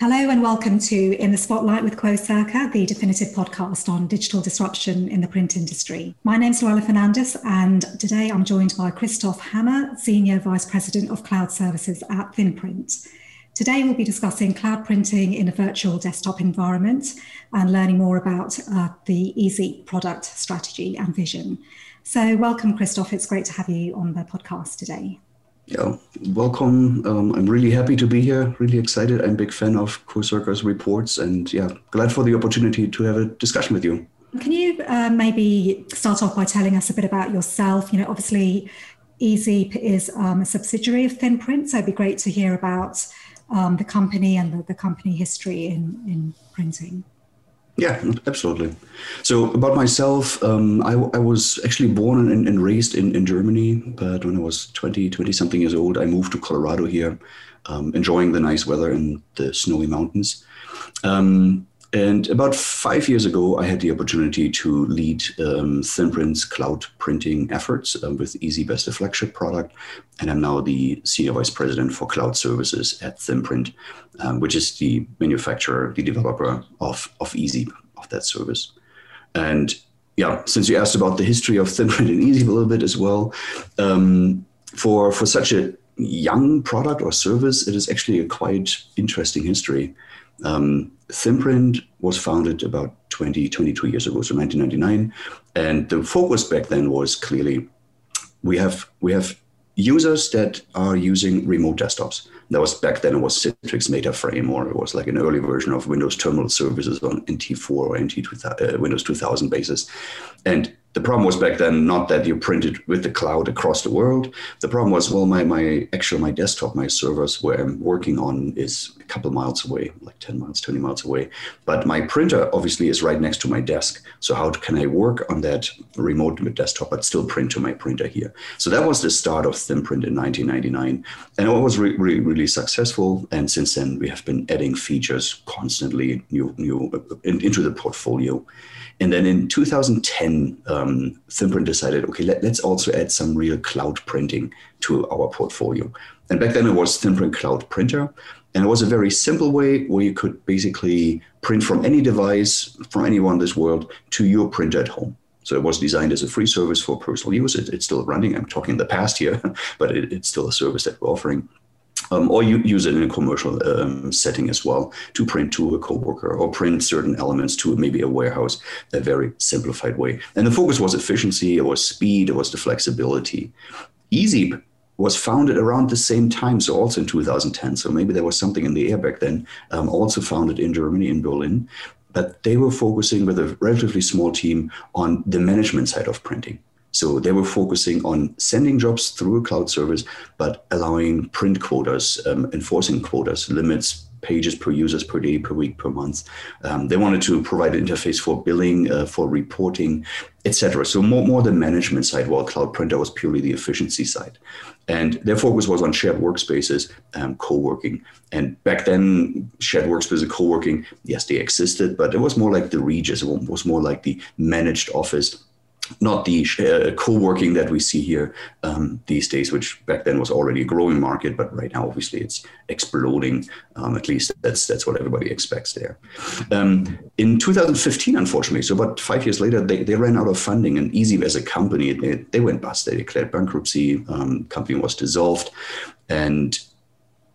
Hello and welcome to In the Spotlight with Quocirca, the definitive podcast on digital disruption in the print industry. My name is Louella Fernandes, and today I'm joined by Christoph Hammer, Senior Vice President of Cloud Services at ThinPrint. Today we'll be discussing cloud printing in a virtual desktop environment and learning more about uh, the Ezeep product strategy and vision. So, welcome, Christoph. It's great to have you on the podcast today yeah, welcome. Um, I'm really happy to be here. Really excited. I'm a big fan of Quocirca's reports, and yeah, glad for the opportunity to have a discussion with you. Can you uh, maybe start off by telling us a bit about yourself? You know, obviously, Ezeep is um, a subsidiary of ThinPrint, so it'd be great to hear about um, the company and the, the company history in, in printing. Yeah, absolutely. So about myself, um, I, I, was actually born and, and, raised in, in Germany, but when I was 20, 20 something years old, I moved to Colorado here, um, enjoying the nice weather and the snowy mountains. Um, and about five years ago, I had the opportunity to lead um, ThinPrint's cloud printing efforts um, with EasyBest, a flagship product. And I'm now the Senior Vice President for Cloud Services at ThinPrint, um, which is the manufacturer, the developer of, of Ezeep, of that service. And yeah, since you asked about the history of ThinPrint and Ezeep a little bit as well, um, for, for such a young product or service, it is actually a quite interesting history. Um, ThinPrint was founded about 20, 22 years ago, so 1999. And the focus back then was clearly we have we have users that are using remote desktops. That was back then it was Citrix MetaFrame or it was like an early version of Windows Terminal Services on NT4 or NT uh, Windows 2000 basis. And the problem was back then not that you printed with the cloud across the world. The problem was, well, my my actual my desktop, my servers where I'm working on is a couple miles away, like 10 miles, 20 miles away. But my printer obviously is right next to my desk. So how can I work on that remote desktop but still print to my printer here? So that was the start of ThinPrint in 1999. And it was re- re- really successful. And since then we have been adding features constantly new, new uh, in, into the portfolio. And then in 2010, um, decided, okay, let, us also add some real cloud printing to our portfolio. And back then it was ThinPrint Cloud Printer. And it was a very simple way where you could basically print from any device, from anyone in this world, to your printer at home. So it was designed as a free service for personal use. It, it's still running. I'm talking the past here, but it, it's still a service that we're offering um, or you use it in a commercial um, setting as well to print to a coworker or print certain elements to maybe a warehouse, a very simplified way. And the focus was efficiency, it was speed, it was the flexibility. Ezeep was founded around the same time, so also in 2010. So maybe there was something in the air back then. Um, also founded in Germany, in Berlin, but they were focusing with a relatively small team on the management side of printing. So they were focusing on sending jobs through a cloud service, but allowing print quotas, um, enforcing quotas, limits, pages per users per day, per week, per month. Um, they wanted to provide an interface for billing, uh, for reporting, etc. So more, more the management side, while Cloud Printer was purely the efficiency side. And their focus was on shared workspaces, um, co-working. And back then, shared workspaces, co-working, yes, they existed, but it was more like the Regus. It was more like the managed office not the uh, co-working that we see here um, these days, which back then was already a growing market, but right now obviously it's exploding. Um, at least that's that's what everybody expects there. Um, in 2015, unfortunately, so about five years later, they, they ran out of funding, and Ezeep as a company they, they went bust. They declared bankruptcy. Um, company was dissolved, and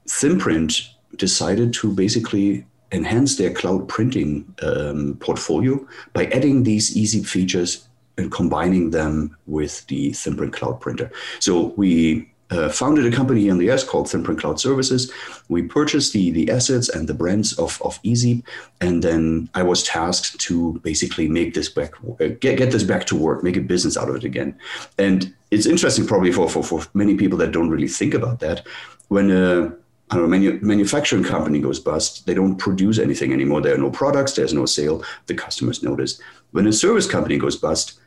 ThinPrint decided to basically enhance their cloud printing um, portfolio by adding these Ezeep features and combining them with the ThinPrint Cloud Printer. So we uh, founded a company in the US called ThinPrint Cloud Services. We purchased the, the assets and the brands of, of Ezeep, and then I was tasked to basically make this back, uh, get, get this back to work, make a business out of it again. And it's interesting probably for, for, for many people that don't really think about that. When a I don't know, manu- manufacturing company goes bust, they don't produce anything anymore. There are no products, there's no sale, the customers notice. When a service company goes bust,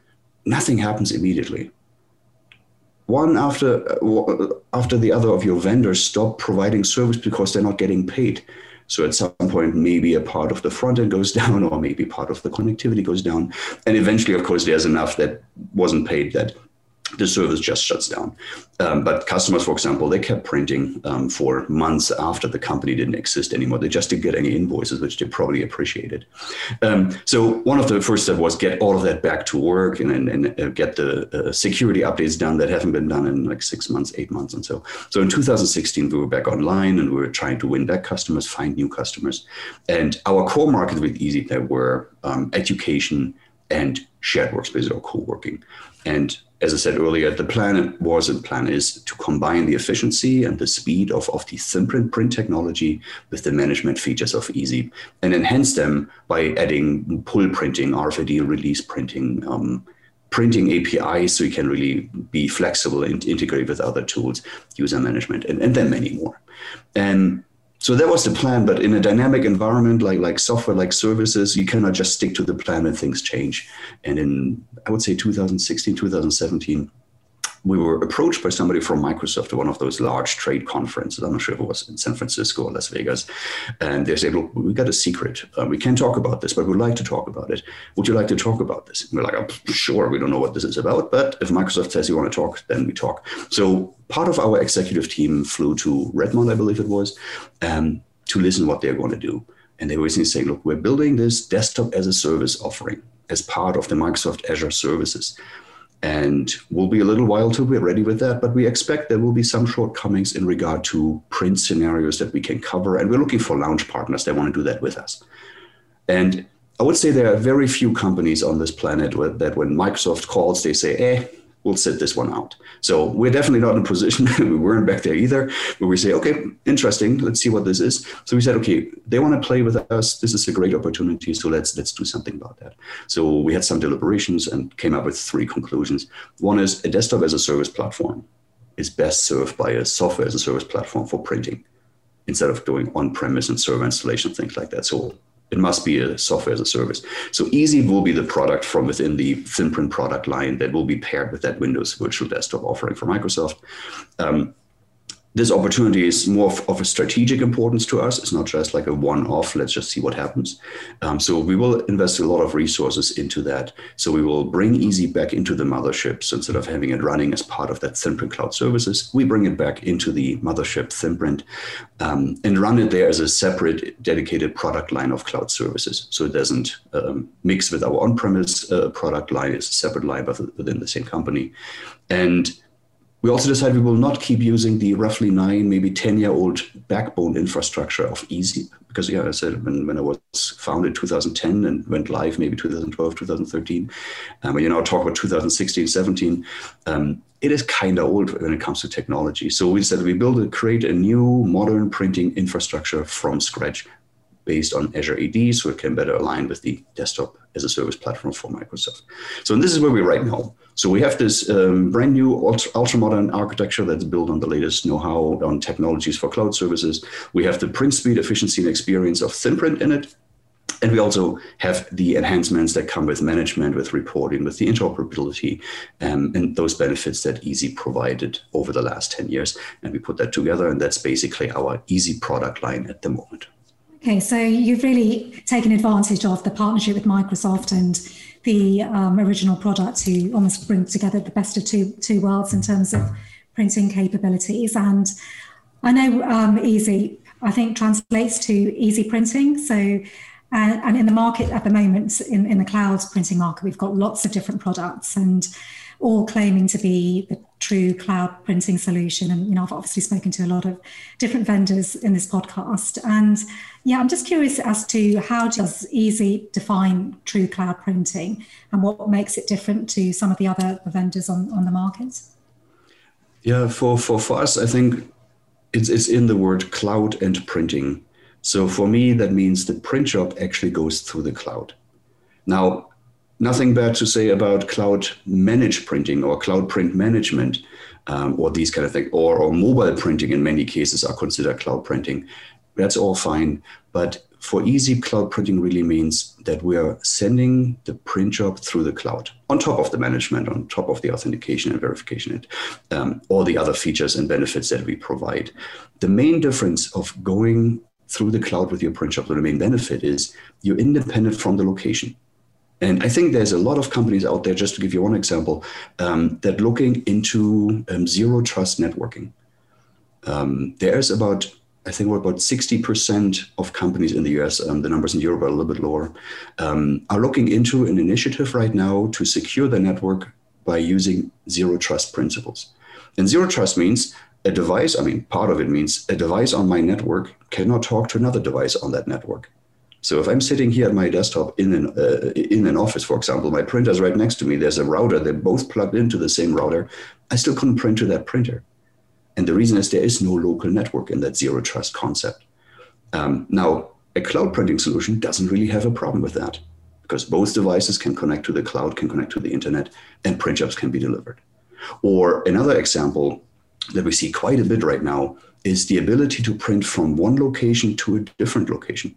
nothing happens immediately. One after uh, after the other of your vendors stop providing service because they're not getting paid. So at some point, maybe a part of the front end goes down, or maybe part of the connectivity goes down, and eventually, of course, there's enough that wasn't paid that the service just shuts down. Um, but customers, for example, they kept printing um, for months after the company didn't exist anymore. They just didn't get any invoices, which they probably appreciated. Um, so one of the first steps was get all of that back to work and, and, and uh, get the uh, security updates done that haven't been done in like six months, eight months, and so. So in 2016, we were back online and we were trying to win back customers, find new customers, and our core markets with Ezeep were um, education and shared workspace or co-working. And as I said earlier, the plan was and plan is to combine the efficiency and the speed of, of the ThinPrint print technology with the management features of Ezeep and enhance them by adding pull printing, RFID release printing, um, printing APIs so you can really be flexible and integrate with other tools, user management, and, and then many more. And so that was the plan but in a dynamic environment like like software like services you cannot just stick to the plan and things change. And in i would say 2016 2017 we were approached by somebody from Microsoft at one of those large trade conferences. I'm not sure if it was in San Francisco or Las Vegas. And they said, Look, we got a secret. Uh, we can't talk about this, but we'd like to talk about it. Would you like to talk about this? And we're like, oh, Sure, we don't know what this is about. But if Microsoft says you want to talk, then we talk. So part of our executive team flew to Redmond, I believe it was, um, to listen what they're going to do. And they were basically saying, Look, we're building this desktop as a service offering as part of the Microsoft Azure services. And we'll be a little while till we're ready with that, but we expect there will be some shortcomings in regard to print scenarios that we can cover. And we're looking for launch partners that want to do that with us. And I would say there are very few companies on this planet that when Microsoft calls, they say, eh, we'll sit this one out. So we're definitely not in a position, we weren't back there either, where we say, okay, interesting, let's see what this is. So we said, okay, they want to play with us. This is a great opportunity. So let's let's do something about that. So we had some deliberations and came up with three conclusions. One is a desktop as a service platform is best served by a software as a service platform for printing instead of doing on-premise and server installation, things like that. So it must be a software as a service. So Ezeep will be the product from within the ThinPrint product line that will be paired with that Windows Virtual Desktop offering from Microsoft. Um, this opportunity is more of, of, a strategic importance to us. It's not just like a one-off. Let's just see what happens. Um, so we will invest a lot of resources into that. So we will bring Ezeep back into the mothership. So instead of having it running as part of that ThinPrint Cloud Services, we bring it back into the mothership ThinPrint um, and run it there as a separate, dedicated product line of cloud services. So it doesn't um, mix with our on-premise uh, product line. It's a separate line, within the same company. And we also decided we will not keep using the roughly nine, maybe 10 year old backbone infrastructure of Ezeep. Because, yeah, I said when, when I was founded 2010 and went live maybe 2012, 2013, um, when you now talk about 2016, 17, um, it is kind of old when it comes to technology. So we said we build a, create a new modern printing infrastructure from scratch based on Azure AD so it can better align with the desktop as a service platform for Microsoft. So this is where we're right now. So we have this um, brand new ultra modern architecture that's built on the latest know-how on technologies for cloud services. We have the print speed, efficiency, and experience of ThinPrint in it. And we also have the enhancements that come with management, with reporting, with the interoperability, um, and those benefits that Ezeep provided over the last 10 years. And we put that together, and that's basically our Ezeep product line at the moment. Okay, so you've really taken advantage of the partnership with Microsoft and the um, original product to almost bring together the best of two two worlds in terms of printing capabilities. And I know um, Ezeep, I think, translates to easy printing. So, and, in the market at the moment, in, in the cloud printing market, we've got lots of different products and all claiming to be the true cloud printing solution. And you know, I've obviously spoken to a lot of different vendors in this podcast. And yeah, I'm just curious as to how does Ezeep define true cloud printing and what makes it different to some of the other vendors on, on the market? Yeah, for, for, for us, I think it's, it's in the word cloud and printing. So for me, that means the print job actually goes through the cloud. Now, nothing bad to say about cloud managed printing or cloud print management um, or these kind of things, or, or mobile printing in many cases are considered cloud printing. That's all fine. But for Ezeep cloud printing really means that we are sending the print job through the cloud on top of the management, on top of the authentication and verification, and um, all the other features and benefits that we provide. The main difference of going through the cloud with your print job, the main benefit is you're independent from the location. And I think there's a lot of companies out there, just to give you one example, um, that looking into um, zero trust networking. Um, there's about, I think, about 60% of companies in the US, um, the numbers in Europe are a little bit lower, um, are looking into an initiative right now to secure the network by using zero trust principles. And zero trust means a device, I mean, part of it means a device on my network cannot talk to another device on that network. So if I'm sitting here at my desktop in an, uh, in an office, for example, my printer's right next to me, there's a router, they're both plugged into the same router, I still couldn't print to that printer. And the reason is there is no local network in that zero trust concept. Um, now, a cloud printing solution doesn't really have a problem with that because both devices can connect to the cloud, can connect to the internet, and print jobs can be delivered. Or another example that we see quite a bit right now is the ability to print from one location to a different location.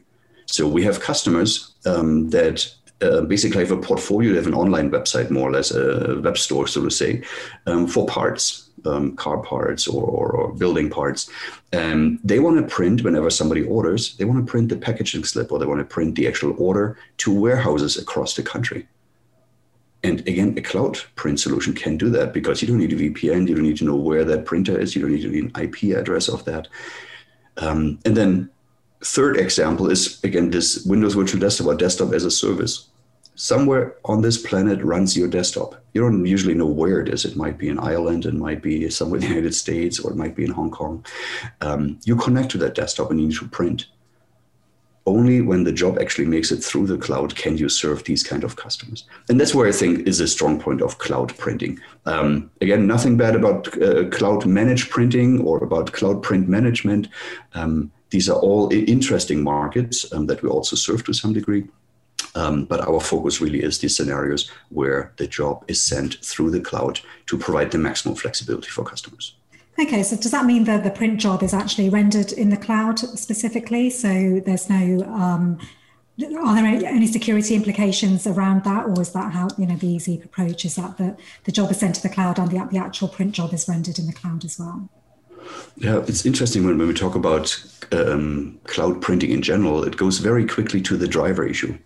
So we have customers um, that uh, basically have a portfolio, they have an online website, more or less a web store, so to say, um, for parts, um, car parts or, or, or building parts. And they want to print whenever somebody orders, they want to print the packaging slip or they want to print the actual order to warehouses across the country. And again, a cloud print solution can do that because you don't need a VPN, you don't need to know where that printer is, you don't need an IP address of that. Um, and then third example is again this Windows Virtual Desktop or desktop as a service. Somewhere on this planet runs your desktop. You don't usually know where it is. It might be in Ireland, it might be somewhere in the United States, or it might be in Hong Kong. Um, you connect to that desktop and you need to print. Only when the job actually makes it through the cloud can you serve these kind of customers. And that's where I think is a strong point of cloud printing. Um, again, nothing bad about uh, cloud managed printing or about cloud print management. Um, these are all interesting markets um, that we also serve to some degree. Um, but our focus really is these scenarios where the job is sent through the cloud to provide the maximum flexibility for customers. Okay, so does that mean that the print job is actually rendered in the cloud specifically? So there's no, um, are there any, security implications around that, or is that how you know the Ezeep approach is that the, the job is sent to the cloud and the, the actual print job is rendered in the cloud as well? Yeah, it's interesting when, when we talk about um, cloud printing in general, it goes very quickly to the driver issue.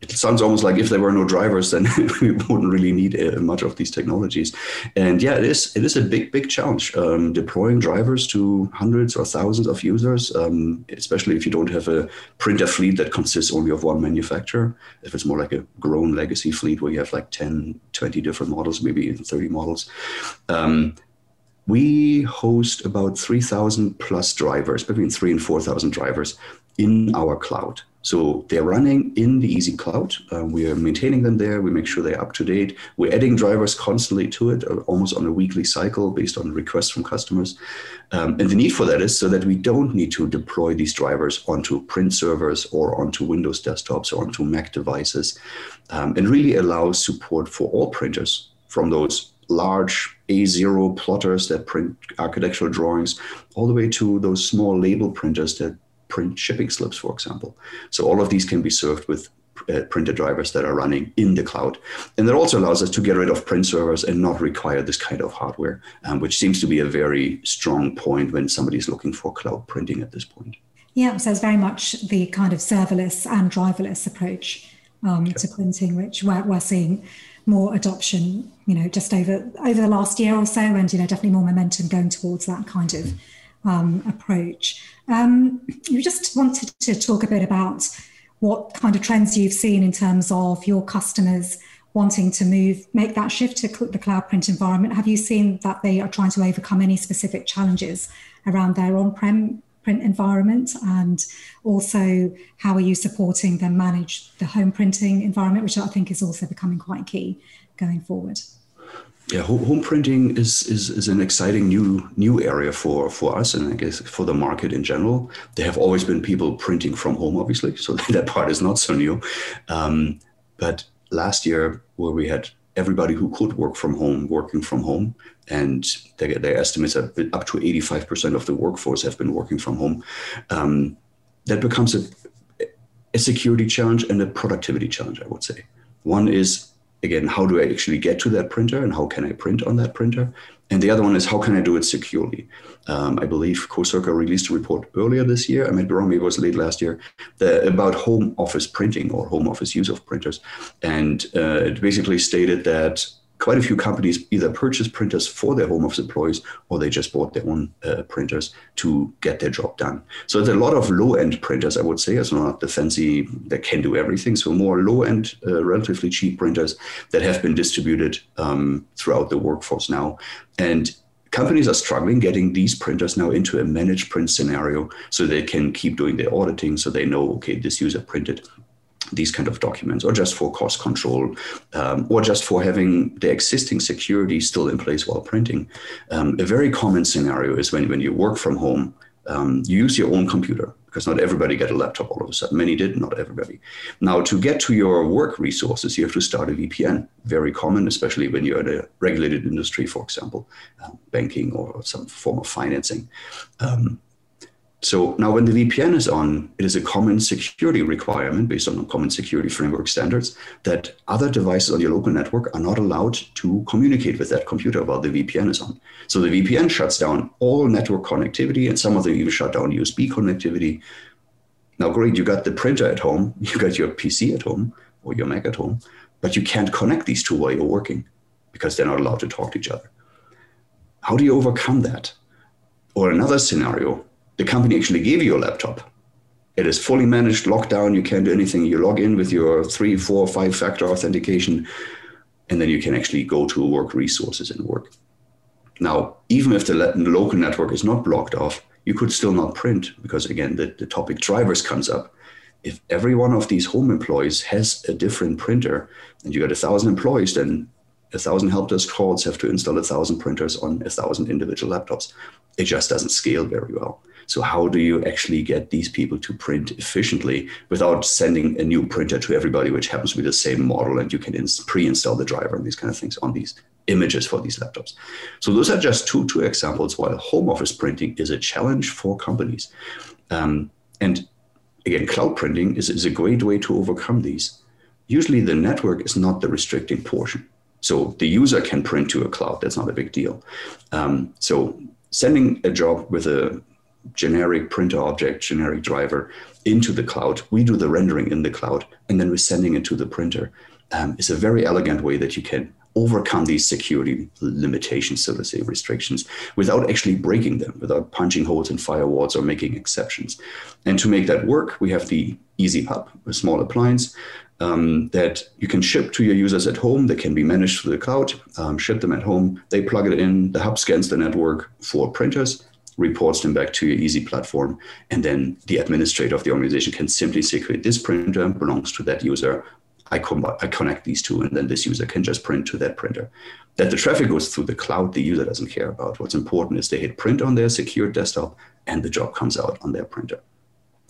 It sounds almost like if there were no drivers, then we wouldn't really need uh, much of these technologies. And yeah, it is it is a big big challenge um, deploying drivers to hundreds or thousands of users, um, especially if you don't have a printer fleet that consists only of one manufacturer. If it's more like a grown legacy fleet where you have like 10, 20 different models, maybe even 30 models. We host about 3,000 plus drivers, between three and 4,000 drivers in our cloud. So they're running in the Ezeep Cloud. Uh, we are maintaining them there. We make sure they're up to date. We're adding drivers constantly to it, uh, almost on a weekly cycle based on requests from customers. Um, and the need for that is so that we don't need to deploy these drivers onto print servers or onto Windows desktops or onto Mac devices, um, and really allows support for all printers from those large A0 plotters that print architectural drawings, all the way to those small label printers that print shipping slips, for example. So all of these can be served with uh, printer drivers that are running in the cloud. And that also allows us to get rid of print servers and not require this kind of hardware, um, which seems to be a very strong point when somebody's looking for cloud printing at this point. Yeah, so it's very much the kind of serverless and driverless approach um, to printing, which we're, we're seeing more adoption, you know, just over over the last year or so, and you know, definitely more momentum going towards that kind of um, approach. Um, you just wanted to talk a bit about what kind of trends you've seen in terms of your customers wanting to move, make that shift to the cloud print environment. Have you seen that they are trying to overcome any specific challenges around their on-prem print environment? And also, how are you supporting them manage the home printing environment, which I think is also becoming quite key going forward? Yeah, home printing is, is, is an exciting new new area for, for us and I guess for the market in general. There have always been people printing from home, obviously, so that part is not so new. Um, but last year, where we had everybody who could work from home working from home, and their, their estimates are up to 85% of the workforce have been working from home. Um, that becomes a, a security challenge and a productivity challenge, I would say. One is, again, how do I actually get to that printer and how can I print on that printer? And the other one is how can I do it securely? Um, I believe Quocirca released a report earlier this year. I might be wrong, it was late last year, the, about home office printing or home office use of printers. And uh, it basically stated that quite a few companies either purchase printers for their home office employees or they just bought their own uh, printers to get their job done. So there's a lot of low end printers, I would say. It's not the fancy that can do everything. So more low end, uh, relatively cheap printers that have been distributed um, throughout the workforce now. And companies are struggling getting these printers now into a managed print scenario so they can keep doing their auditing so they know, okay, this user printed these kind of documents, or just for cost control, um, or just for having the existing security still in place while printing. Um, a very common scenario is when, when you work from home, um, you use your own computer because not everybody got a laptop all of a sudden. Many did, not everybody. Now, to get to your work resources, you have to start a VPN. Very common, especially when you're in a regulated industry, for example, um, banking or some form of financing. Um, so now when the VPN is on, it is a common security requirement based on common security framework standards that other devices on your local network are not allowed to communicate with that computer while the VPN is on. So the VPN shuts down all network connectivity and some of them even shut down USB connectivity. Now, great, you got the printer at home, you got your PC at home or your Mac at home, but you can't connect these two while you're working because they're not allowed to talk to each other. How do you overcome that? Or another scenario, the company actually gave you a laptop. It is fully managed, locked down. You can't do anything. You log in with your three, four, five factor authentication, and then you can actually go to work resources and work. Now, even if the local network is not blocked off, you could still not print because, again, the, the topic drivers comes up. If every one of these home employees has a different printer and you got a thousand employees, then a thousand help desk calls have to install a thousand printers on a thousand individual laptops. It just doesn't scale very well. So how do you actually get these people to print efficiently without sending a new printer to everybody, which happens to be the same model, and you can pre-install the driver and these kind of things on these images for these laptops. So those are just two two examples. why home office printing is a challenge for companies, um, and again, cloud printing is, is a great way to overcome these. Usually, the network is not the restricting portion. So the user can print to a cloud. That's not a big deal. Um, so sending a job with a generic printer object, generic driver into the cloud. We do the rendering in the cloud, and then we're sending it to the printer. Um, it's a very elegant way that you can overcome these security limitations, so to say, restrictions, without actually breaking them, without punching holes in firewalls or making exceptions. And to make that work, we have the Ezeep Hub, a small appliance um, that you can ship to your users at home. They can be managed through the cloud, um, ship them at home. They plug it in. The hub scans the network for printers reports them back to your Ezeep platform. And then the administrator of the organization can simply say, "Create this printer belongs to that user. I, com- I connect these two, and then this user can just print to that printer. That the traffic goes through the cloud, the user doesn't care about. What's important is they hit print on their secure desktop, and the job comes out on their printer.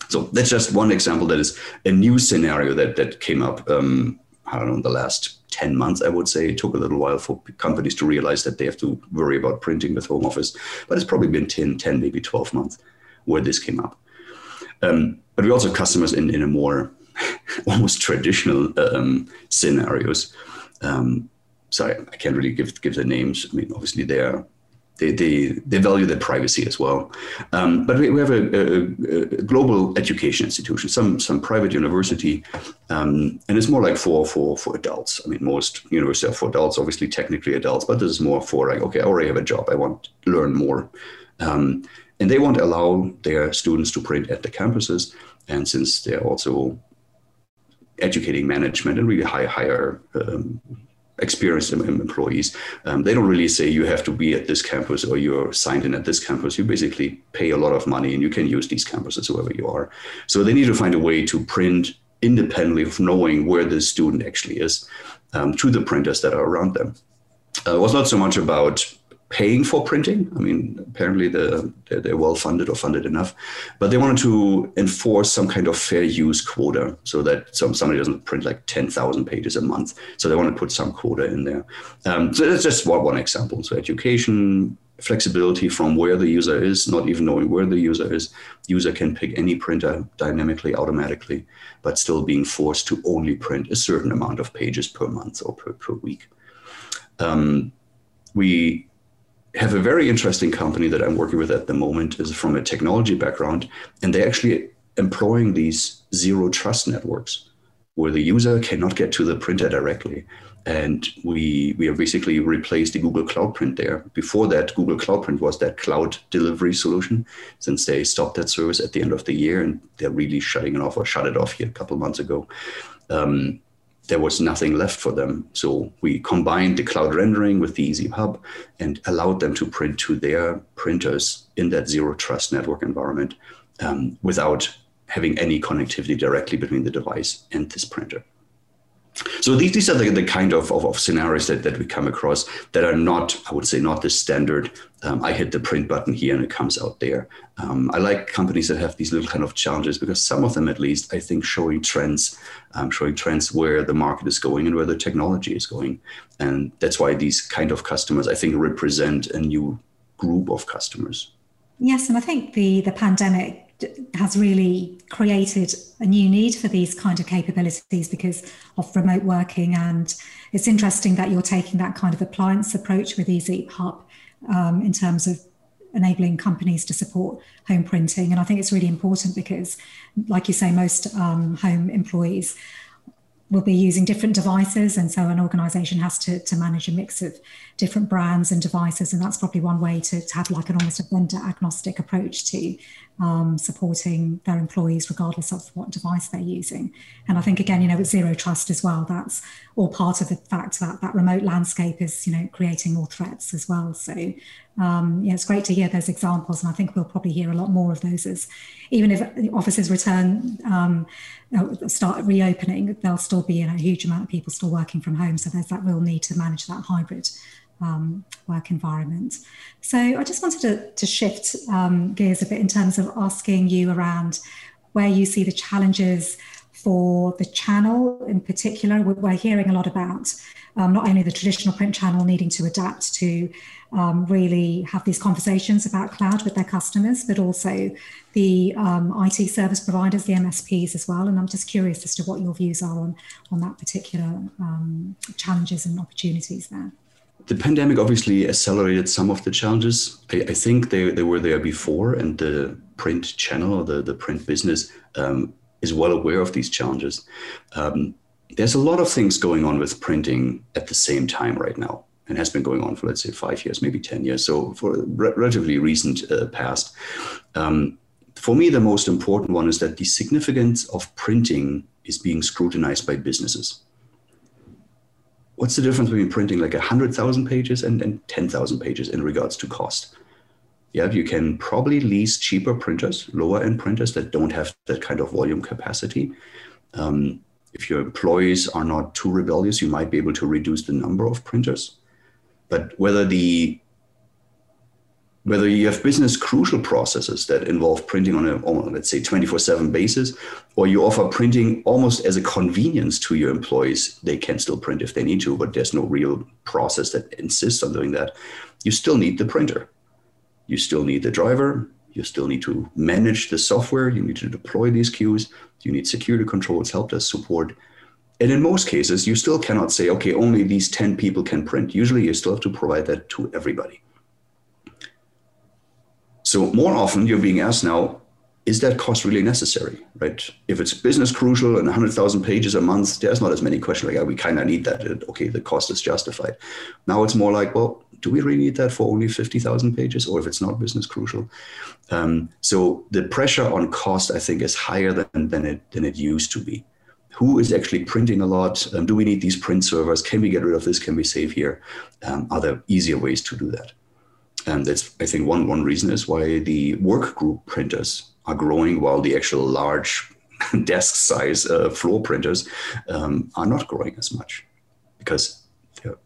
So that's just one example that is a new scenario that that came up. Um, I don't know, the last 10 months, I would say. It took a little while for companies to realize that they have to worry about printing with home office, but it's probably been 10, 10 maybe 12 months where this came up. Um, but we also have customers in, in a more almost traditional um, scenarios. Um, so I, I, can't really give give the names. I mean, obviously they are they, they, they value their privacy as well. Um, but we, we have a, a, a, global education institution, some some private university, um, and it's more like for for for adults. I mean, most universities are for adults, obviously technically adults, but this is more for like, okay, I already have a job, I want to learn more, um, and they won't allow their students to print at the campuses, and since they're also educating management and really high higher um, experienced employees. Um, they don't really say you have to be at this campus or you're signed in at this campus. You basically pay a lot of money and you can use these campuses wherever you are. So they need to find a way to print independently of knowing where the student actually is um, to the printers that are around them. Uh, it was not so much about paying for printing. I mean, apparently the, they're, well funded or funded enough, but they wanted to enforce some kind of fair use quota so that some, somebody doesn't print like 10,000 pages a month. So they want to put some quota in there. Um, so that's just one, one example. So education, flexibility from where the user is, not even knowing where the user is. User can pick any printer dynamically, automatically, but still being forced to only print a certain amount of pages per month or per, per week. Um, we have a very interesting company that I'm working with at the moment is from a technology background, and they're actually employing these zero trust networks where the user cannot get to the printer directly. And we we have basically replaced the Google Cloud Print there. Before that, Google Cloud Print was that cloud delivery solution. Since they stopped that service at the end of the year, and they're really shutting it off or shut it off here a couple months ago. Um, there was nothing left for them. So we combined the cloud rendering with the Ezeep Hub and allowed them to print to their printers in that zero trust network environment um, without having any connectivity directly between the device and this printer. So these, these are the, the kind of, of, of, scenarios that, that we come across that are not, I would say, not the standard. Um, I hit the print button here and it comes out there. Um, I like companies that have these little kind of challenges because some of them, at least, I think, showing trends, um, showing trends where the market is going and where the technology is going. And that's why these kind of customers, I think, represent a new group of customers. Yes, and I think the the pandemic has really created a new need for these kind of capabilities because of remote working. And it's interesting that you're taking that kind of appliance approach with Ezeep Hub um, in terms of enabling companies to support home printing. And I think it's really important because, like you say, most um, home employees will be using different devices. And so an organization has to, to manage a mix of different brands and devices. And that's probably one way to, to have like an almost a vendor agnostic approach to um, supporting their employees regardless of what device they're using. And I think again, you know, with zero trust as well, that's all part of the fact that that remote landscape is, you know, creating more threats as well. So um, yeah, it's great to hear those examples, and I think we'll probably hear a lot more of those as even if offices return um, start reopening, there'll still be you know, a huge amount of people still working from home. So there's that real need to manage that hybrid um, work environment. So I just wanted to, to shift um, gears a bit in terms of asking you around where you see the challenges for the channel in particular. We're hearing a lot about um, not only the traditional print channel needing to adapt to um, really have these conversations about cloud with their customers, but also the um, IT service providers, the MSPs as well. And I'm just curious as to what your views are on, on that particular um, challenges and opportunities there the pandemic obviously accelerated some of the challenges. I, I, think they, they were there before, and the print channel, the, the print business, um, is well aware of these challenges. Um, there's a lot of things going on with printing at the same time right now, and has been going on for, let's say, five years, maybe 10 years. So, for a re- relatively recent uh, past. Um, for me, the most important one is that the significance of printing is being scrutinized by businesses what's the difference between printing like 100,000 pages and, and 10,000 pages in regards to cost? Yeah, you can probably lease cheaper printers, lower end printers that don't have that kind of volume capacity. Um, if your employees are not too rebellious, you might be able to reduce the number of printers. But whether the whether you have business crucial processes that involve printing on a, let's say, 24 7 basis, or you offer printing almost as a convenience to your employees, they can still print if they need to, but there's no real process that insists on doing that. You still need the printer. You still need the driver. You still need to manage the software. You need to deploy these queues. You need security controls, help desk support. And in most cases, you still cannot say, okay, only these 10 people can print. Usually, you still have to provide that to everybody. So more often you're being asked now, is that cost really necessary, right? If it's business crucial and 100,000 pages a month, there's not as many questions like, oh, we kind of need that. Okay, the cost is justified. Now it's more like, well, do we really need that for only 50,000 pages or if it's not business crucial? Um, so the pressure on cost, I think, is higher than, than, it, than it used to be. Who is actually printing a lot? Um, do we need these print servers? Can we get rid of this? Can we save here? Um, are there easier ways to do that? And that's, I think, one, one reason is why the work group printers are growing while the actual large desk size uh, floor printers um, are not growing as much because they're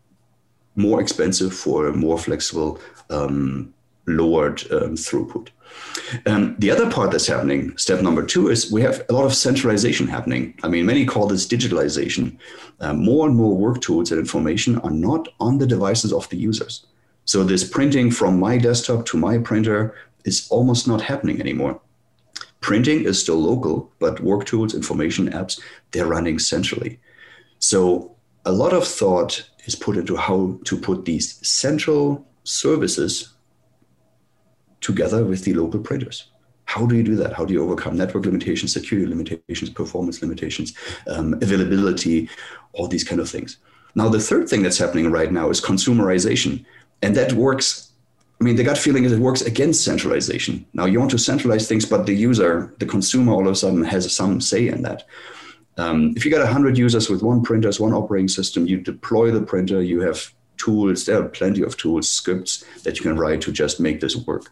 more expensive for more flexible, um, lowered um, throughput. Um, the other part that's happening, step number two, is we have a lot of centralization happening. I mean, many call this digitalization. Uh, more and more work tools and information are not on the devices of the users. So this printing from my desktop to my printer is almost not happening anymore. Printing is still local, but work tools, information apps, they're running centrally. So a lot of thought is put into how to put these central services together with the local printers. How do you do that? How do you overcome network limitations, security limitations, performance limitations, um, availability, all these kind of things? Now, the third thing that's happening right now is consumerization. And that works. I mean, the gut feeling is it works against centralization. Now, you want to centralize things, but the user, the consumer, all of a sudden has some say in that. Um, if you got 100 users with one printer, one operating system, you deploy the printer, you have tools, there are plenty of tools, scripts that you can write to just make this work.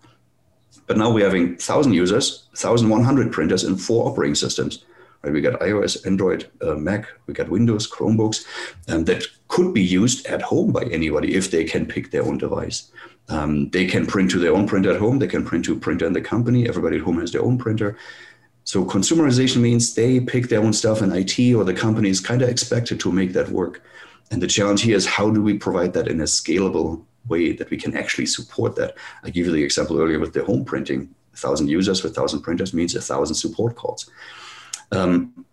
But now we're having 1,000 users, 1,100 printers, and four operating systems. We got iOS, Android, uh, Mac, we got Windows, Chromebooks, and that could be used at home by anybody if they can pick their own device. Um, they can print to their own printer at home. They can print to a printer in the company. Everybody at home has their own printer. So consumerization means they pick their own stuff, and IT or the company is kind of expected to make that work. And the challenge here is how do we provide that in a scalable way that we can actually support that? I give you the example earlier with the home printing. A thousand users with thousand printers means a thousand support calls. Um,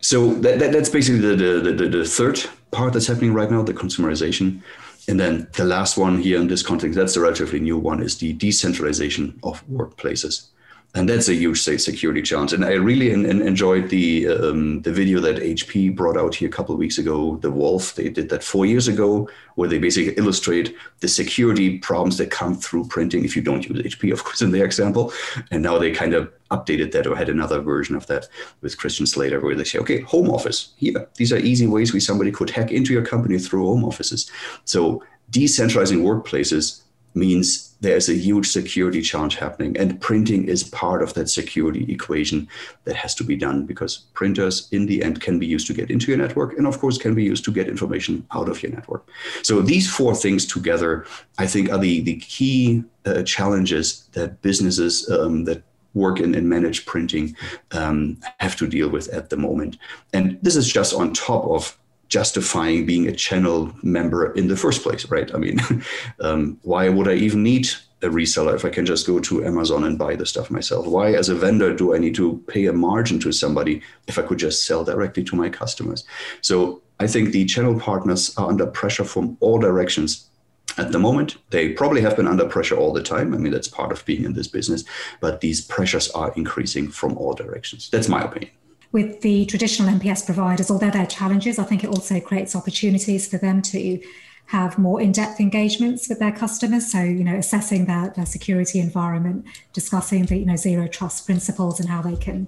so that, that, that's basically the, the, the, the third part that's happening right now, the consumerization. And then the last one here in this context, that's the relatively new one, is the decentralization of workplaces and that's a huge security challenge. And I really in, in enjoyed the um, the video that HP brought out here a couple of weeks ago. The Wolf they did that four years ago, where they basically illustrate the security problems that come through printing if you don't use HP, of course, in their example. And now they kind of updated that or had another version of that with Christian Slater, where they say, okay, home office here. These are easy ways where somebody could hack into your company through home offices. So decentralizing workplaces means there's a huge security challenge happening and printing is part of that security equation that has to be done because printers in the end can be used to get into your network and of course can be used to get information out of your network. So these four things together i think are the, the key uh, challenges that businesses um, that work in and manage printing um, have to deal with at the moment. And this is just on top of justifying being a channel member in the first place, right? I mean, um, why would I even need a reseller if I can just go to Amazon and buy the stuff myself? Why, as a vendor, do I need to pay a margin to somebody if I could just sell directly to my customers? So I think the channel partners are under pressure from all directions at the moment. They probably have been under pressure all the time. I mean, that's part of being in this business, but these pressures are increasing from all directions. That's my opinion with the traditional MPS providers, although there are challenges, I think it also creates opportunities for them to have more in-depth engagements with their customers. So, you know, assessing their, their security environment, discussing the, you know, zero trust principles and how they can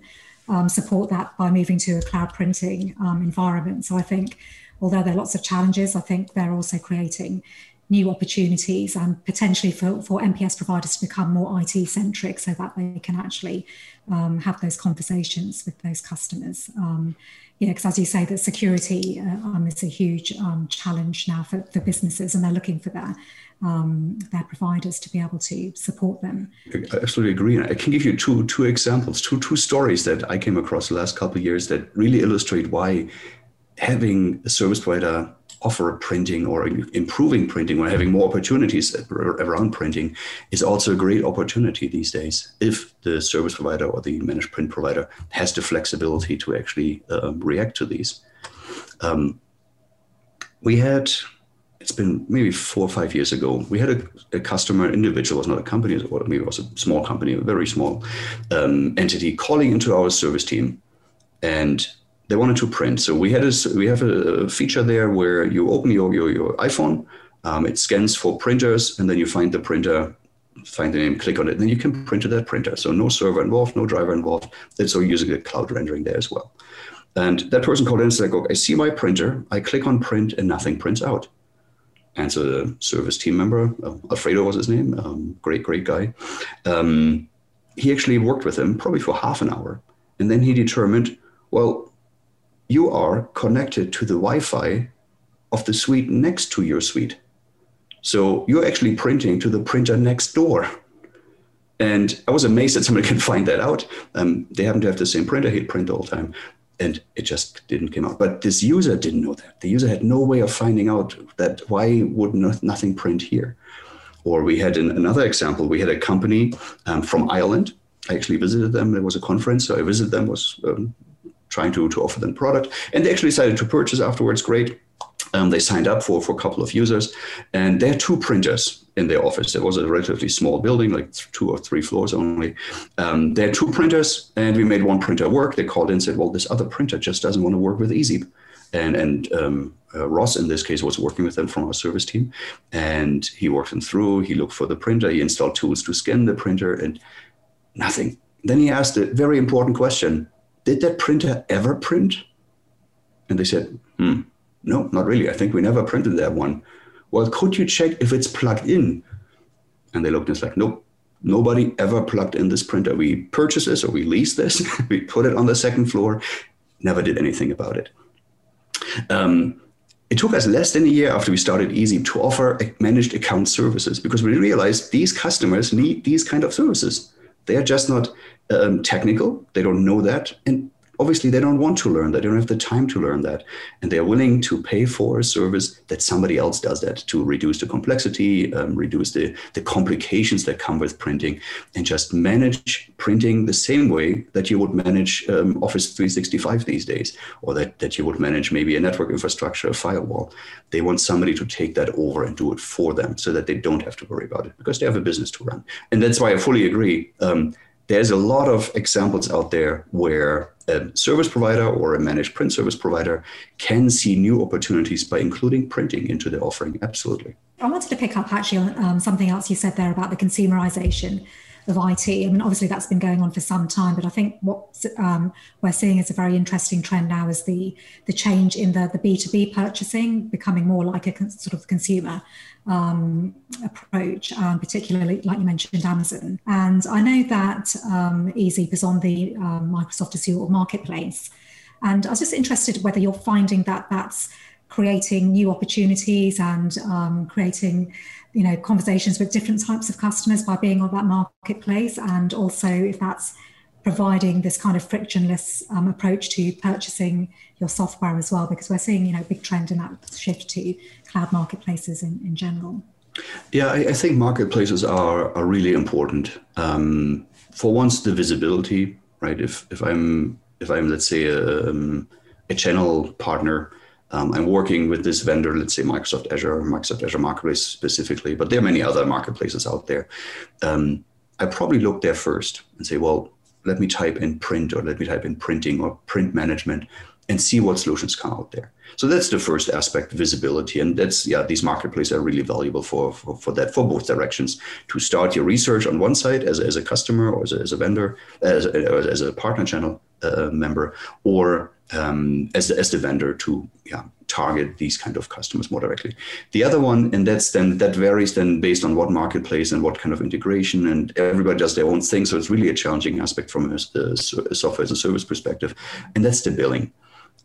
um, support that by moving to a cloud printing um, environment. So I think although there are lots of challenges, I think they're also creating new opportunities and potentially for, for MPS providers to become more IT centric so that they can actually um, have those conversations with those customers. Um, yeah, because as you say, that security uh, um, is a huge um, challenge now for, for businesses, and they're looking for their um, their providers to be able to support them. I absolutely agree. I can give you two two examples, two two stories that I came across the last couple of years that really illustrate why having a service provider offer printing or improving printing or having more opportunities around printing is also a great opportunity these days if the service provider or the managed print provider has the flexibility to actually um, react to these. Um, we had, it's been maybe four or five years ago, we had a, a customer, individual, was not a company, maybe it was a small company, a very small um, entity calling into our service team and they wanted to print. So we had a, we have a feature there where you open your your, your iPhone, um, it scans for printers, and then you find the printer, find the name, click on it, and then you can print to that printer. So no server involved, no driver involved. It's all using the cloud rendering there as well. And that person called in and said, "I see my printer. I click on print, and nothing prints out." And so the service team member, uh, Alfredo was his name, um, great great guy. Um, he actually worked with him probably for half an hour, and then he determined, well you are connected to the Wi-Fi of the suite next to your suite. So you're actually printing to the printer next door. And I was amazed that somebody can find that out. Um, they happen to have the same printer, he'd print all the time. And it just didn't come out. But this user didn't know that. The user had no way of finding out that why would not, nothing print here. Or we had an, another example. We had a company um, from Ireland. I actually visited them. There was a conference, so I visited them. Was um, trying to, to offer them product. And they actually decided to purchase afterwards. Great. Um, they signed up for, for a couple of users, and they had two printers in their office. It was a relatively small building, like two or three floors only. Um, they had two printers, and we made one printer work. They called in and said, "Well, this other printer just doesn't want to work with Ezeep." And and um, uh, Ross in this case was working with them from our service team, and he worked them through. He looked for the printer. He installed tools to scan the printer, and nothing. Then he asked a very important question: Did that printer ever print? And they said, "Hmm." No, not really. I think we never printed that one. Well, could you check if it's plugged in? And they looked and it's like, nope, nobody ever plugged in this printer. We purchased this or we leased this, we put it on the second floor, never did anything about it. Um, it took us less than a year after we started Ezeep to offer managed account services because we realized these customers need these kind of services. They are just not um, technical. They don't know that. And obviously they don't want to learn they don't have the time to learn that. And they're willing to pay for a service that somebody else does that to reduce the complexity um, reduce the, the complications that come with printing and just manage printing the same way that you would manage um, office 365 these days or that, that you would manage maybe a network infrastructure a firewall. They want somebody to take that over and do it for them so that they don't have to worry about it because they have a business to run. And that's why i fully agree um, there's a lot of examples out there where a service provider or a managed print service provider can see new opportunities by including printing into their offering. Absolutely. I wanted to pick up actually on um, something else you said there about the consumerization of IT. I mean, obviously that's been going on for some time, but I think what um, we're seeing is a very interesting trend now is the the change in the the B two B purchasing becoming more like a sort of consumer um, approach, um, particularly like you mentioned, Amazon. And I know that um, Ezeep is on the um, Microsoft Azure marketplace. And I was just interested whether you're finding that that's creating new opportunities and um, creating you know conversations with different types of customers by being on that marketplace and also if that's providing this kind of frictionless um, approach to purchasing your software as well because we're seeing you know a big trend in that shift to cloud marketplaces in, in general. Yeah I, I think marketplaces are, are really important. Um, for once the visibility right? If if i'm if i'm let's say a, um, a channel partner um, I'm working with this vendor, let's say Microsoft Azure, Microsoft Azure Marketplace specifically, but there are many other marketplaces out there. Um, I probably look there first and say, well, let me type in print or let me type in printing or print management and see what solutions come out there. So that's the first aspect, visibility. And that's, yeah, these marketplaces are really valuable for, for, for that, for both directions. To start your research on one side as, as a customer or as a, as a vendor, as as a partner channel uh, member, or um, as, the, as the vendor to yeah, target these kind of customers more directly. The other one, and that's then that varies then based on what marketplace and what kind of integration, and everybody does their own thing. So it's really a challenging aspect from a, a software as a service perspective, and that's the billing.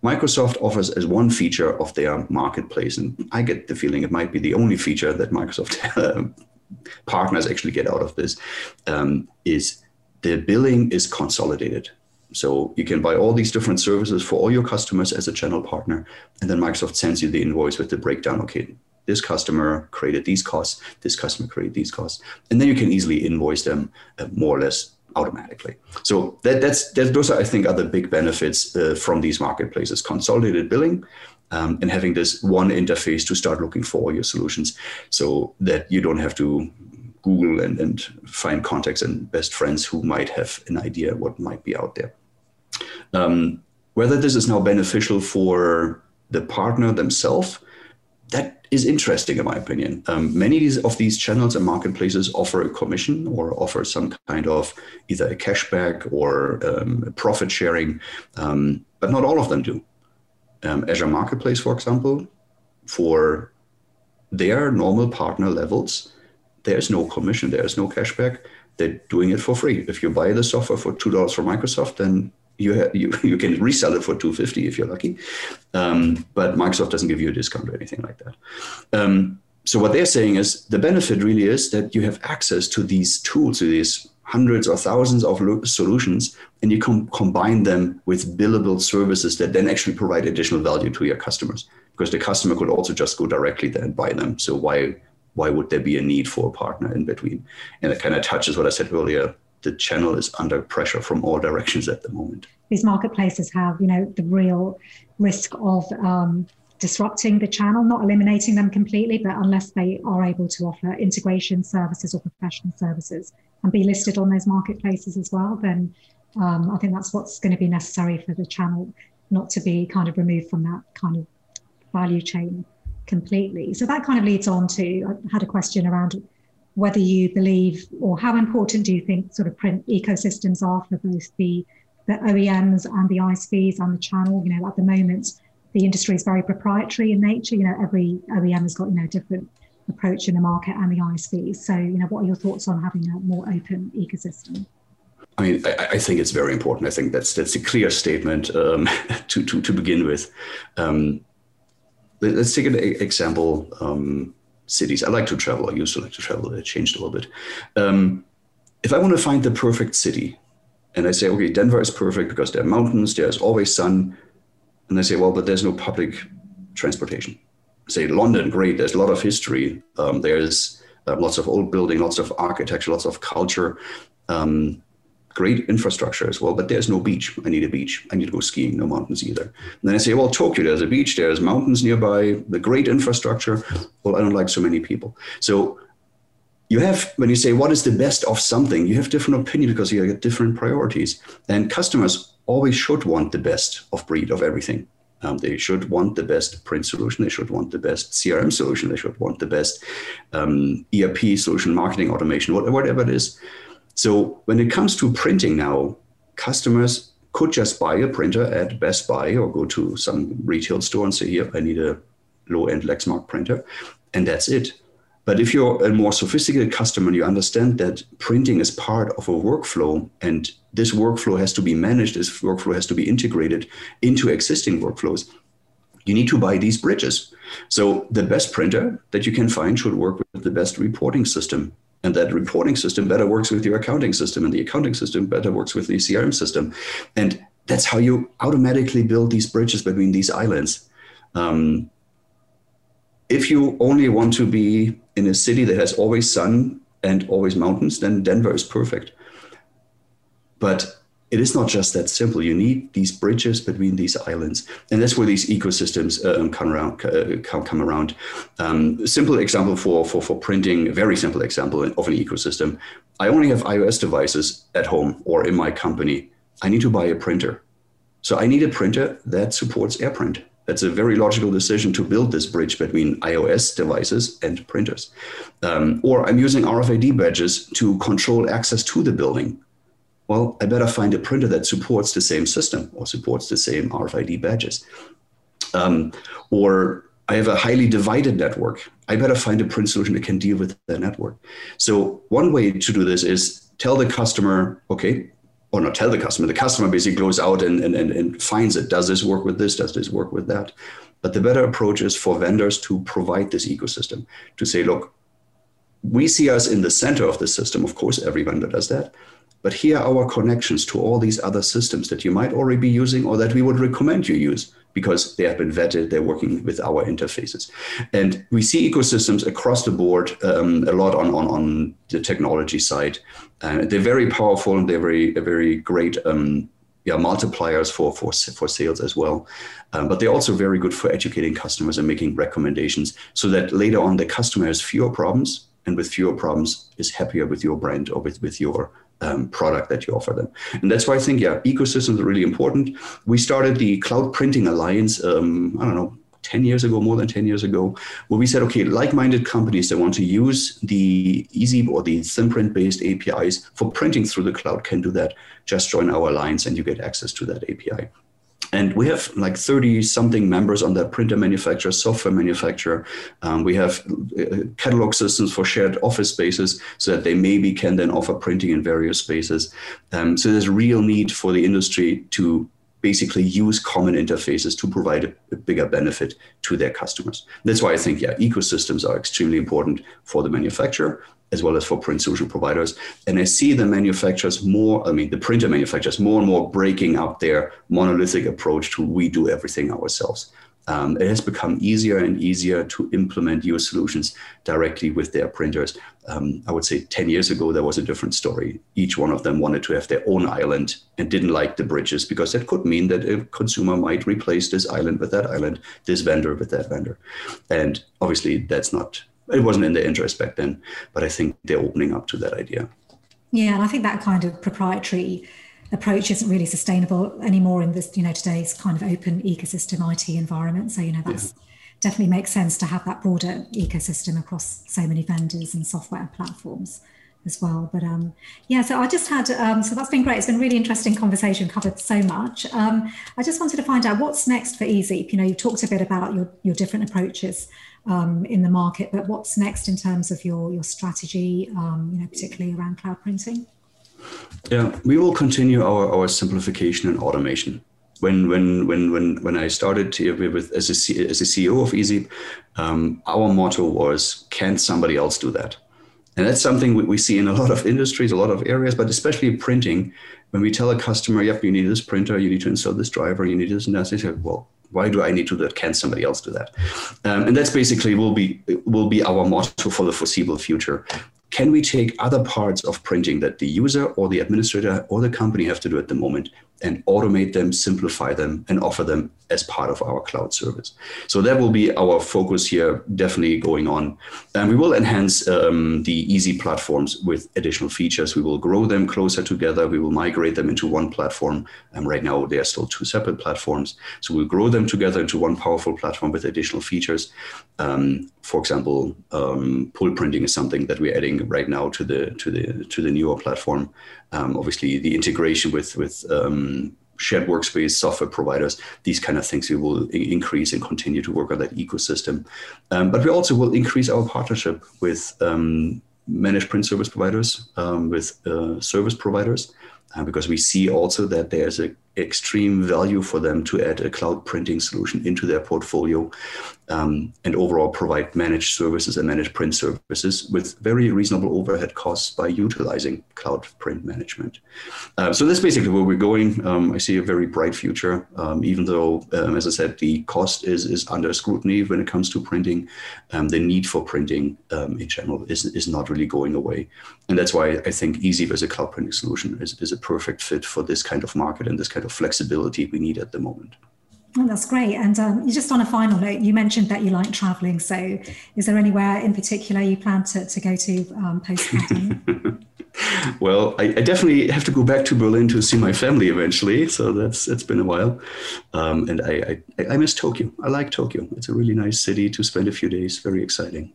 Microsoft offers as one feature of their marketplace, and I get the feeling it might be the only feature that Microsoft partners actually get out of this, um, is the billing is consolidated. So you can buy all these different services for all your customers as a channel partner, and then Microsoft sends you the invoice with the breakdown. Okay, this customer created these costs, this customer created these costs, and then you can easily invoice them uh, more or less automatically. So that, that's that, those are, I think, are the big benefits uh, from these marketplaces: consolidated billing. Um, and having this one interface to start looking for all your solutions so that you don't have to Google and, and find contacts and best friends who might have an idea what might be out there. Um, whether this is now beneficial for the partner themselves, that is interesting in my opinion. Um, many of these channels and marketplaces offer a commission or offer some kind of either a cashback or um, profit sharing, um, but not all of them do. Um, Azure Marketplace, for example, for their normal partner levels, there's no commission, there's no cashback. They're doing it for free. If you buy the software for two dollars from Microsoft, then you, you you can resell it for 250 if you're lucky. Um, but microsoft doesn't give you a discount or anything like that. Um, so what they're saying is the benefit really is that you have access to these tools to these hundreds or thousands of solutions and you com- combine them with billable services that then actually provide additional value to your customers. Because the customer could also just go directly there and buy them. So why why would there be a need for a partner in between? And it kind of touches what i said earlier the channel is under pressure from all directions at the moment. These marketplaces have, you know, the real risk of um, disrupting the channel, not eliminating them completely, but unless they are able to offer integration services or professional services and be listed on those marketplaces as well, then um, I think that's what's going to be necessary for the channel not to be kind of removed from that kind of value chain completely. So that kind of leads on to I had a question around whether you believe or how important do you think sort of print ecosystems are for both the the OEMs and the ISVs and the channel. You know, at the moment, the industry is very proprietary in nature. You know, every OEM has got you know different approach in the market and the ISVs. So, you know, what are your thoughts on having a more open ecosystem? I mean, I, I, think it's very important. I think that's that's a clear statement um, to, to to begin with. Um, let, us take an example. Um, cities. I like to travel. I used to like to travel. It changed a little bit. Um, if I want to find the perfect city, and I say, okay, Denver is perfect because there are mountains, there's always sun, and they say, well, but there's no public transportation. Say London, great. There's a lot of history. Um, there's uh, lots of old building, lots of architecture, lots of culture. Um, great infrastructure as well, but there's no beach. I need a beach. I need to go skiing, no mountains either. And then I say, well, Tokyo, there's a beach, there's mountains nearby, the great infrastructure. Well, I don't like so many people. So you have, when you say what is the best of something, you have different opinion because you have different priorities. And customers always should want the best of breed of everything. Um, they should want the best print solution. They should want the best CRM solution. They should want the best um, ERP solution, marketing automation, whatever it is. So when it comes to printing now, customers could just buy a printer at Best Buy or go to some retail store and say, here, I need a low-end Lexmark printer. And that's it. But if you're a more sophisticated customer and you understand that printing is part of a workflow and this workflow has to be managed, this workflow has to be integrated into existing workflows, you need to buy these bridges. So the best printer that you can find should work with the best reporting system and that reporting system better works with your accounting system and the accounting system better works with the crm system. And that's how you automatically build these bridges between these islands. Um, if you only want to be in a city that has always sun and always mountains then denver is perfect. But it is not just that simple. You need these bridges between these islands, and that's where these ecosystems uh, come around. Uh, come, come around. Um, simple example for, for for printing. A very simple example of an ecosystem. I only have iOS devices at home or in my company. I need to buy a printer, so I need a printer that supports AirPrint. That's a very logical decision to build this bridge between iOS devices and printers. Um, or I'm using RFID badges to control access to the building well, I better find a printer that supports the same system or supports the same RFID badges. Um, or I have a highly divided network. I better find a print solution that can deal with that network. So one way to do this is tell the customer, okay, or not tell the customer, the customer basically goes out and, and, and, and finds it. Does this work with this? Does this work with that? But the better approach is for vendors to provide this ecosystem to say, look, we see us in the center of the system. Of course, every vendor does that. But here are our connections to all these other systems that you might already be using or that we would recommend you use because they have been vetted, they're working with our interfaces. And we see ecosystems across the board um, a lot on, on, on the technology side. Uh, they're very powerful and they're very, very great um, yeah, multipliers for, for, for sales as well. Um, but they're also very good for educating customers and making recommendations so that later on the customer has fewer problems and with fewer problems is happier with your brand or with, with your um, product that you offer them. And that's why I think, yeah, ecosystems are really important. We started the Cloud Printing Alliance, um, I don't know, 10 years ago, more than 10 years ago, where we said, okay, like-minded companies that want to use the Ezeep or the ThinPrint based APIs for printing through the cloud can do that. Just join our alliance and you get access to that API. And we have like 30 something members on that printer manufacturer, software manufacturer. Um, we have uh, catalog systems for shared office spaces so that they maybe can then offer printing in various spaces. Um, so there's real need for the industry to basically use common interfaces to provide a, a, bigger benefit to their customers. That's why I think, yeah, ecosystems are extremely important for the manufacturer as well as for print solution providers. And I see the manufacturers more, I mean, the printer manufacturers more and more breaking up their monolithic approach to we do everything ourselves. um, it has become easier and easier to implement your solutions directly with their printers. Um, I would say 10 years ago, there was a different story. Each one of them wanted to have their own island and didn't like the bridges because that could mean that a consumer might replace this island with that island, this vendor with that vendor. And obviously, that's not, it wasn't in their interest back then, but I think they're opening up to that idea. Yeah, and I think that kind of proprietary approach isn't really sustainable anymore in this, you know, today's kind of open ecosystem IT environment. So, you know, that's yeah. definitely makes sense to have that broader ecosystem across so many vendors and software platforms as well. But um, yeah, so I just had, um, so that's been great. It's been a really interesting conversation, covered so much. Um, I just wanted to find out what's next for Ezeep. You know, you talked a bit about your, your different approaches um, in the market, but what's next in terms of your, your strategy, um, you know, particularly around cloud printing? Yeah, we will continue our, our simplification and automation. When when when when when I started with as a as a CEO of Ezeep, um, our motto was, "Can somebody else do that?" And that's something we, we see in a lot of industries, a lot of areas, but especially printing. When we tell a customer, "Yep, you need this printer, you need to install this driver, you need this and that," they say, "Well, why do I need to do that? Can somebody else do that? Um, and that's basically will be will be our motto for the foreseeable future can we take other parts of printing that the user or the administrator or the company have to do at the moment and automate them, simplify them, and offer them as part of our cloud service. So that will be our focus here, definitely going on. And we will enhance um, the Ezeep platforms with additional features. We will grow them closer together. We will migrate them into one platform. And right now, they are still two separate platforms. So we'll grow them together into one powerful platform with additional features. Um, for example, um, pull printing is something that we're adding right now to the to the to the newer platform. Um, obviously, the integration with with um, shared workspace software providers, these kind of things we will increase and continue to work on that ecosystem. Um, but we also will increase our partnership with um, managed print service providers, um, with uh, service providers, uh, because we see also that there's a extreme value for them to add a cloud printing solution into their portfolio um, and overall provide managed services and managed print services with very reasonable overhead costs by utilizing cloud print management. Uh, so that's basically where we're going. Um, I see a very bright future, um, even though, um, as I said, the cost is, is under scrutiny when it comes to printing. Um, the need for printing um, in general is, is not really going away. And that's why I think Ezeep as a cloud printing solution is, is a perfect fit for this kind of market and this kind of flexibility we need at the moment. Oh, that's great. And um, just on a final note, you mentioned that you like traveling. So, is there anywhere in particular you plan to, to go to um, post pandemic? well, I, I, definitely have to go back to Berlin to see my family eventually. So that's it's been a while, um, and I, I, I miss Tokyo. I like Tokyo. It's a really nice city to spend a few days. Very exciting.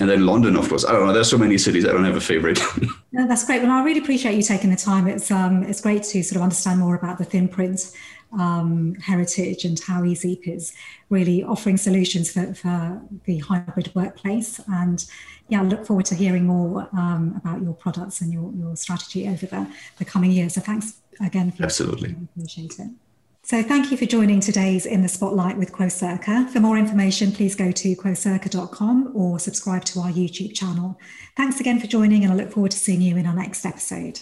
And then London, of course. I don't know. There's so many cities. I don't have a favorite. no, that's great. Well, I really appreciate you taking the time. It's um, it's great to sort of understand more about the ThinPrint um, heritage and how Ezeep is really offering solutions for, for the hybrid workplace. And yeah, I look forward to hearing more um, about your products and your, your strategy over the, the coming years. So thanks again. For Absolutely. Appreciate it. So thank you for joining today's In the Spotlight with Quocirca. For more information, please go to quocirca.com or subscribe to our YouTube channel. Thanks again for joining and I look forward to seeing you in our next episode.